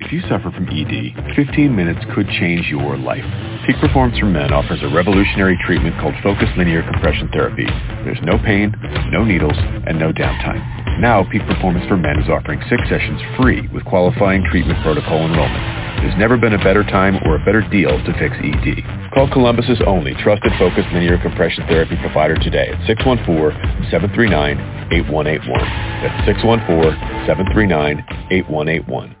If you suffer from ED, 15 minutes could change your life. Peak Performance for Men offers a revolutionary treatment called Focused Linear Compression Therapy. There's no pain, no needles, and no downtime. Now, Peak Performance for Men is offering six sessions free with qualifying treatment protocol enrollment. There's never been a better time or a better deal to fix ED. Call Columbus's only trusted focused linear compression therapy provider today at 614-739-8181. That's 614-739-8181.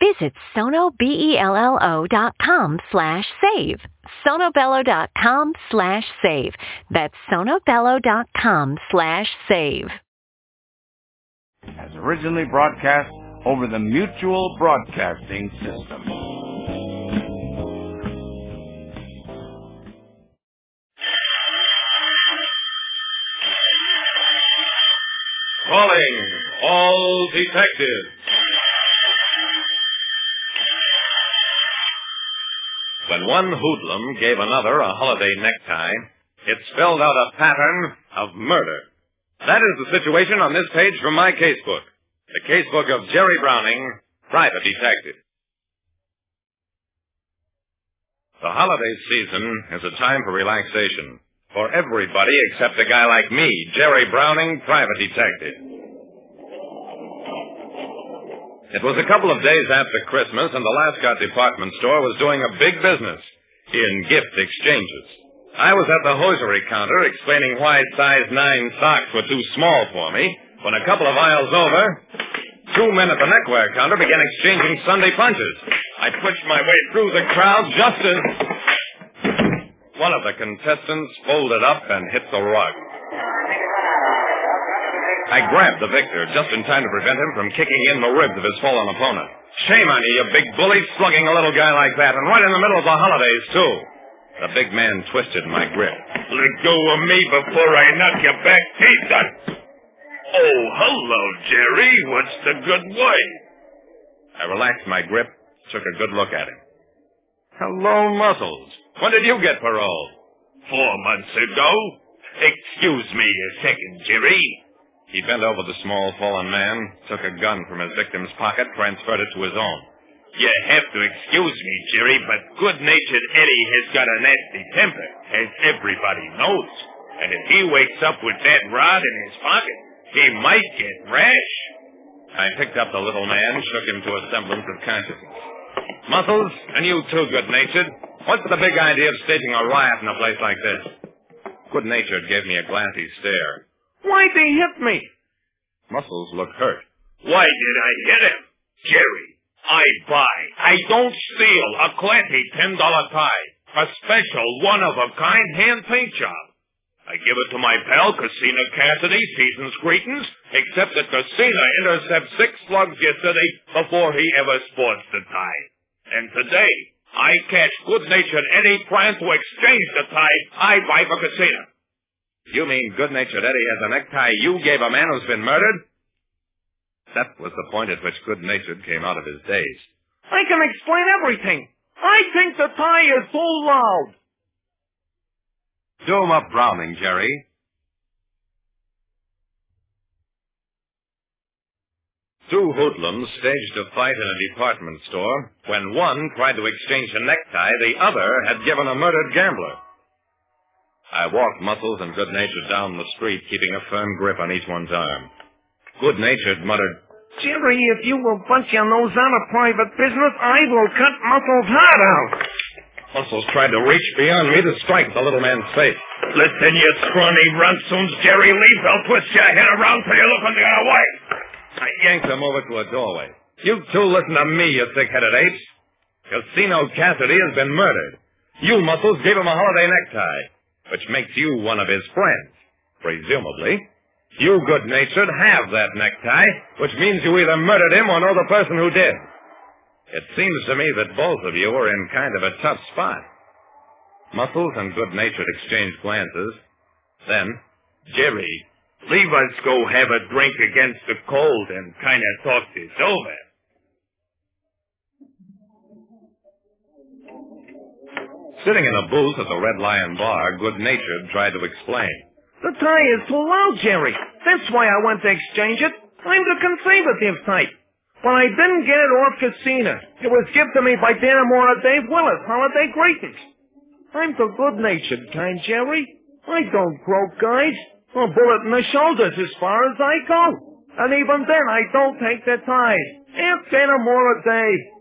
Visit sonobello.com slash save. sonobello.com slash save. That's sonobello.com slash save. As originally broadcast over the Mutual Broadcasting System. Calling all detectives. When one hoodlum gave another a holiday necktie, it spelled out a pattern of murder. That is the situation on this page from my casebook. The casebook of Jerry Browning, private detective. The holiday season is a time for relaxation for everybody except a guy like me, Jerry Browning, private detective. It was a couple of days after Christmas, and the Lascott department store was doing a big business in gift exchanges. I was at the hosiery counter explaining why size 9 socks were too small for me when a couple of aisles over, two men at the neckwear counter began exchanging Sunday punches. I pushed my way through the crowd just as one of the contestants folded up and hit the rug. I grabbed the victor just in time to prevent him from kicking in the ribs of his fallen opponent. Shame on you, you big bully, slugging a little guy like that, and right in the middle of the holidays, too. The big man twisted my grip. Let go of me before I knock your back teeth out. Oh, hello, Jerry. What's the good way? I relaxed my grip, took a good look at him. Hello, Muscles. When did you get parole? Four months ago. Excuse me a second, Jerry. He bent over the small fallen man, took a gun from his victim's pocket, transferred it to his own. You have to excuse me, Jerry, but good-natured Eddie has got a nasty temper, as everybody knows. And if he wakes up with that rod in his pocket, he might get rash. I picked up the little man, shook him to a semblance of consciousness. Muscles, and you too, good-natured. What's the big idea of staging a riot in a place like this? Good-natured gave me a glassy stare. Why'd they hit me? Muscles looked hurt. Why did I hit him? Jerry, I buy. I don't steal a classy $10 tie. A special, one-of-a-kind hand paint job. I give it to my pal, Casino Cassidy, season's greetings, except that Casino intercepted six slugs yesterday before he ever sports the tie. And today, I catch good-natured Eddie trying to exchange the tie I buy for Casino. You mean good-natured Eddie has a necktie you gave a man who's been murdered? That was the point at which good-natured came out of his daze. I can explain everything. I think the tie is too loud. Do him up, Browning, Jerry. Two hoodlums staged a fight in a department store when one tried to exchange a necktie the other had given a murdered gambler. I walked Muscles and Good-Natured down the street, keeping a firm grip on each one's arm. Good-Natured muttered, Jerry, if you will bunch your nose out of private business, I will cut Muscles' heart out. Muscles tried to reach beyond me to strike the little man's face. Listen, you scrawny runtsoons, Jerry Leaf. I'll twist your head around till you're looking the other way. I yanked him over to a doorway. You two listen to me, you thick-headed apes. Casino Cassidy has been murdered. You muscles gave him a holiday necktie, which makes you one of his friends, presumably. You good-natured have that necktie, which means you either murdered him or know the person who did. It seems to me that both of you are in kind of a tough spot. Muscles and good-natured exchanged glances. Then, Jerry, leave us go have a drink against the cold and kind of talk this over. Sitting in a booth at the Red Lion Bar, good-natured tried to explain. The tie is too loud, Jerry. That's why I went to exchange it. I'm the conservative type. But I didn't get it off Casino. It was given to me by Dannemora Dave Willis, Holiday Greetings. I'm the good-natured kind, Jerry. I don't croak guys. A bullet in the shoulders as far as I go. And even then, I don't take their ties. Ask Dannemora Dave.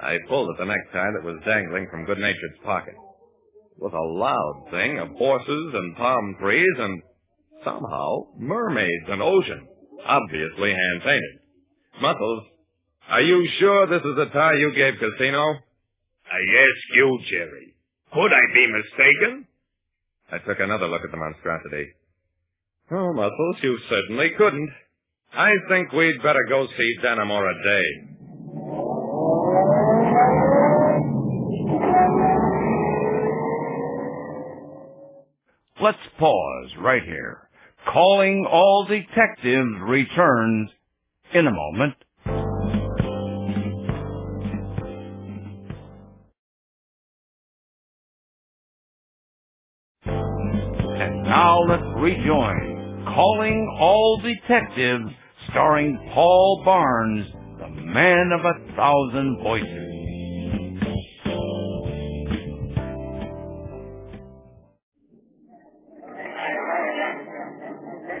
I pulled at the necktie that was dangling from Good Natured's pocket. It was a loud thing of horses and palm trees and somehow mermaids and ocean, obviously hand painted. Muscles, are you sure this is the tie you gave Casino? Uh, I ask you, Jerry. Could I be mistaken? I took another look at the monstrosity. Oh, Muscles, you certainly couldn't. I think we'd better go see Dannemora Dave. Let's pause right here. Calling all detectives returns in a moment. And now let's rejoin Calling All Detectives starring Paul Barnes, the man of a thousand voices.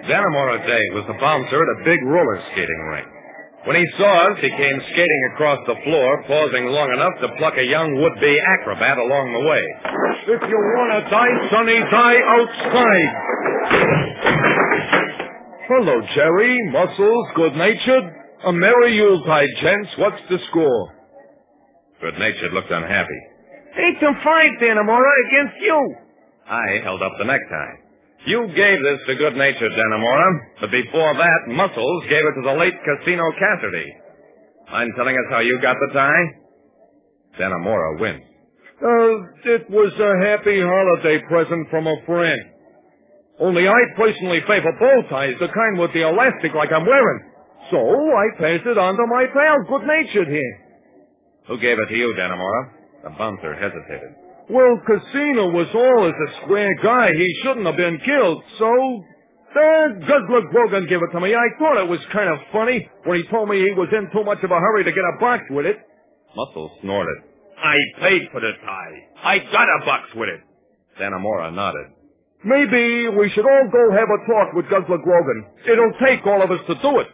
Dannemora Dave was the bouncer at a big roller skating rink. When he saw us, he came skating across the floor, pausing long enough to pluck a young would-be acrobat along the way. If you want to die, Sonny, die outside. Hello, Jerry. Muscles, good-natured. A merry Yuletide, gents. What's the score? Good-natured looked unhappy. Eight to five, Dannemora, against you. I held up the necktie. You gave this to good-natured Dannemora, but before that, Muscles gave it to the late Casino Cassidy. Mind telling us how you got the tie? Dannemora winced. Uh, it was a happy holiday present from a friend. Only I personally favor bow ties, the kind with the elastic like I'm wearing. So I passed it on to my pal, good-natured here. Who gave it to you, Dannemora? The bouncer hesitated. Well, Casino was always a square guy. He shouldn't have been killed, so... Uh, Guzzler Grogan gave it to me. I thought it was kind of funny when he told me he was in too much of a hurry to get a box with it. Muscle snorted. I paid for the tie. I got a box with it. Dannemora nodded. Maybe we should all go have a talk with Guzzler Grogan. It'll take all of us to do it.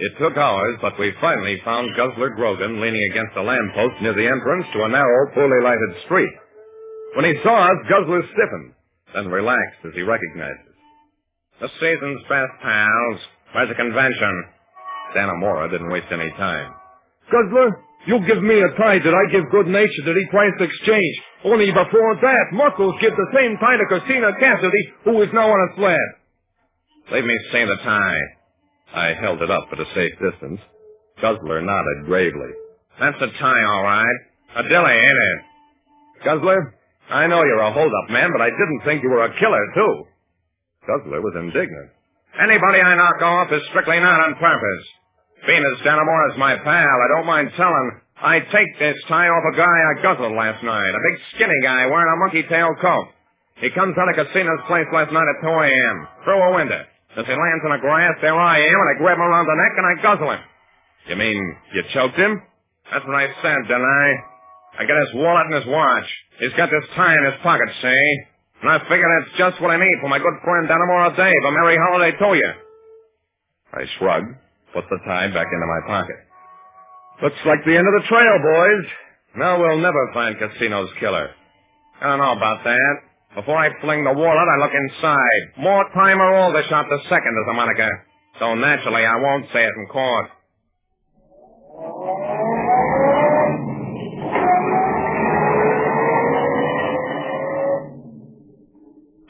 It took hours, but we finally found Guzzler Grogan leaning against a lamppost near the entrance to a narrow, poorly lighted street. When he saw us, Guzzler stiffened, then relaxed as he recognized us. The season's best, pals. Where's the convention? Dannemora didn't waste any time. Guzzler, you give me a tie that I give good nature that he tries to exchange. Only before that, Muscles give the same tie to Casino Cassidy, who is now on a sled. Leave me see the tie. I held it up at a safe distance. Guzzler nodded gravely. That's a tie, all right. A dilly, ain't it? Guzzler, I know you're a hold-up man, but I didn't think you were a killer, too. Guzzler was indignant. Anybody I knock off is strictly not on purpose. Being as Dannemora is my pal, I don't mind telling. I take this tie off a guy I guzzled last night. A big skinny guy wearing a monkey tail coat. He comes out of Casino's place last night at 2 a.m. through a window. As he lands in the grass, there I am, and I grab him around the neck and I guzzle him. You mean you choked him? That's what I said, didn't I? I got his wallet and his watch. He's got this tie in his pocket, see? And I figure that's just what I need for my good friend Dannemora Dave. A merry holiday to you. I shrugged, put the tie back into my pocket. Looks like the end of the trail, boys. No, we'll never find Casino's killer. I don't know about that. Before I fling the wallet, I look inside. More time or Aldershot the second is a moniker. So naturally, I won't say it in court.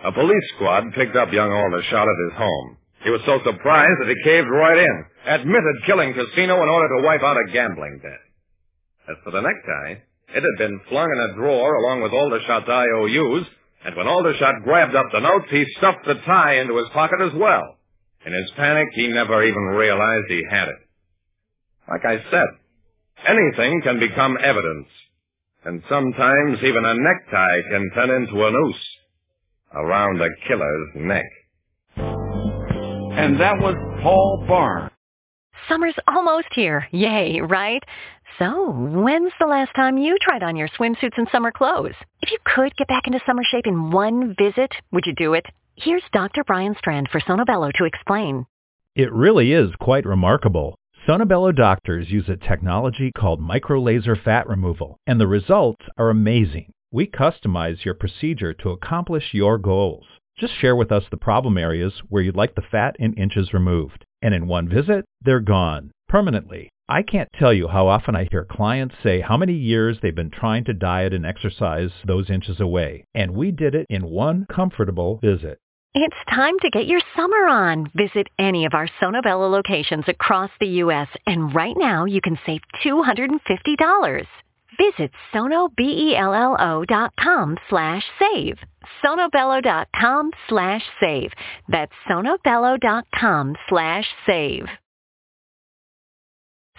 A police squad picked up young Aldershot at his home. He was so surprised that he caved right in, admitted killing Casino in order to wipe out a gambling debt. As for the necktie, it had been flung in a drawer along with Aldershot's IOUs, and when Aldershot grabbed up the notes, he stuffed the tie into his pocket as well. In his panic, he never even realized he had it. Like I said, anything can become evidence, and sometimes even a necktie can turn into a noose around a killer's neck. And that was Paul Barnes. Summer's almost here. Yay, right? So, when's the last time you tried on your swimsuits and summer clothes? If you could get back into summer shape in one visit, would you do it? Here's Dr. Brian Strand for Sonobello to explain. It really is quite remarkable. Sonobello doctors use a technology called microlaser fat removal, and the results are amazing. We customize your procedure to accomplish your goals. Just share with us the problem areas where you'd like the fat in inches removed. And in one visit, they're gone permanently. I can't tell you how often I hear clients say how many years they've been trying to diet and exercise those inches away, and we did it in one comfortable visit. It's time to get your summer on. Visit any of our Sonobello locations across the U.S. and right now you can save $250. Visit sonobello.com slash save. sonobello.com slash save. That's sonobello.com slash save.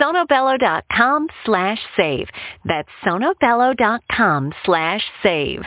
sonobello.com slash save. That's sonobello.com slash save.